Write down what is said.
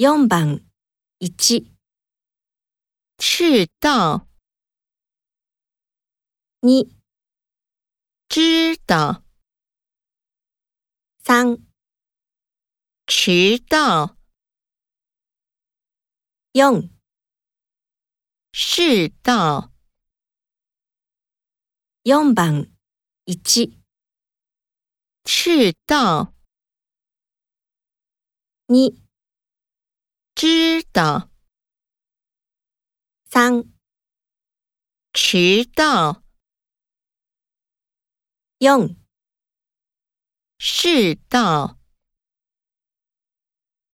4番1、赤道，2、知道，3、迟到，4、世道，4番1、赤道，2、知道，3、迟到，4世道。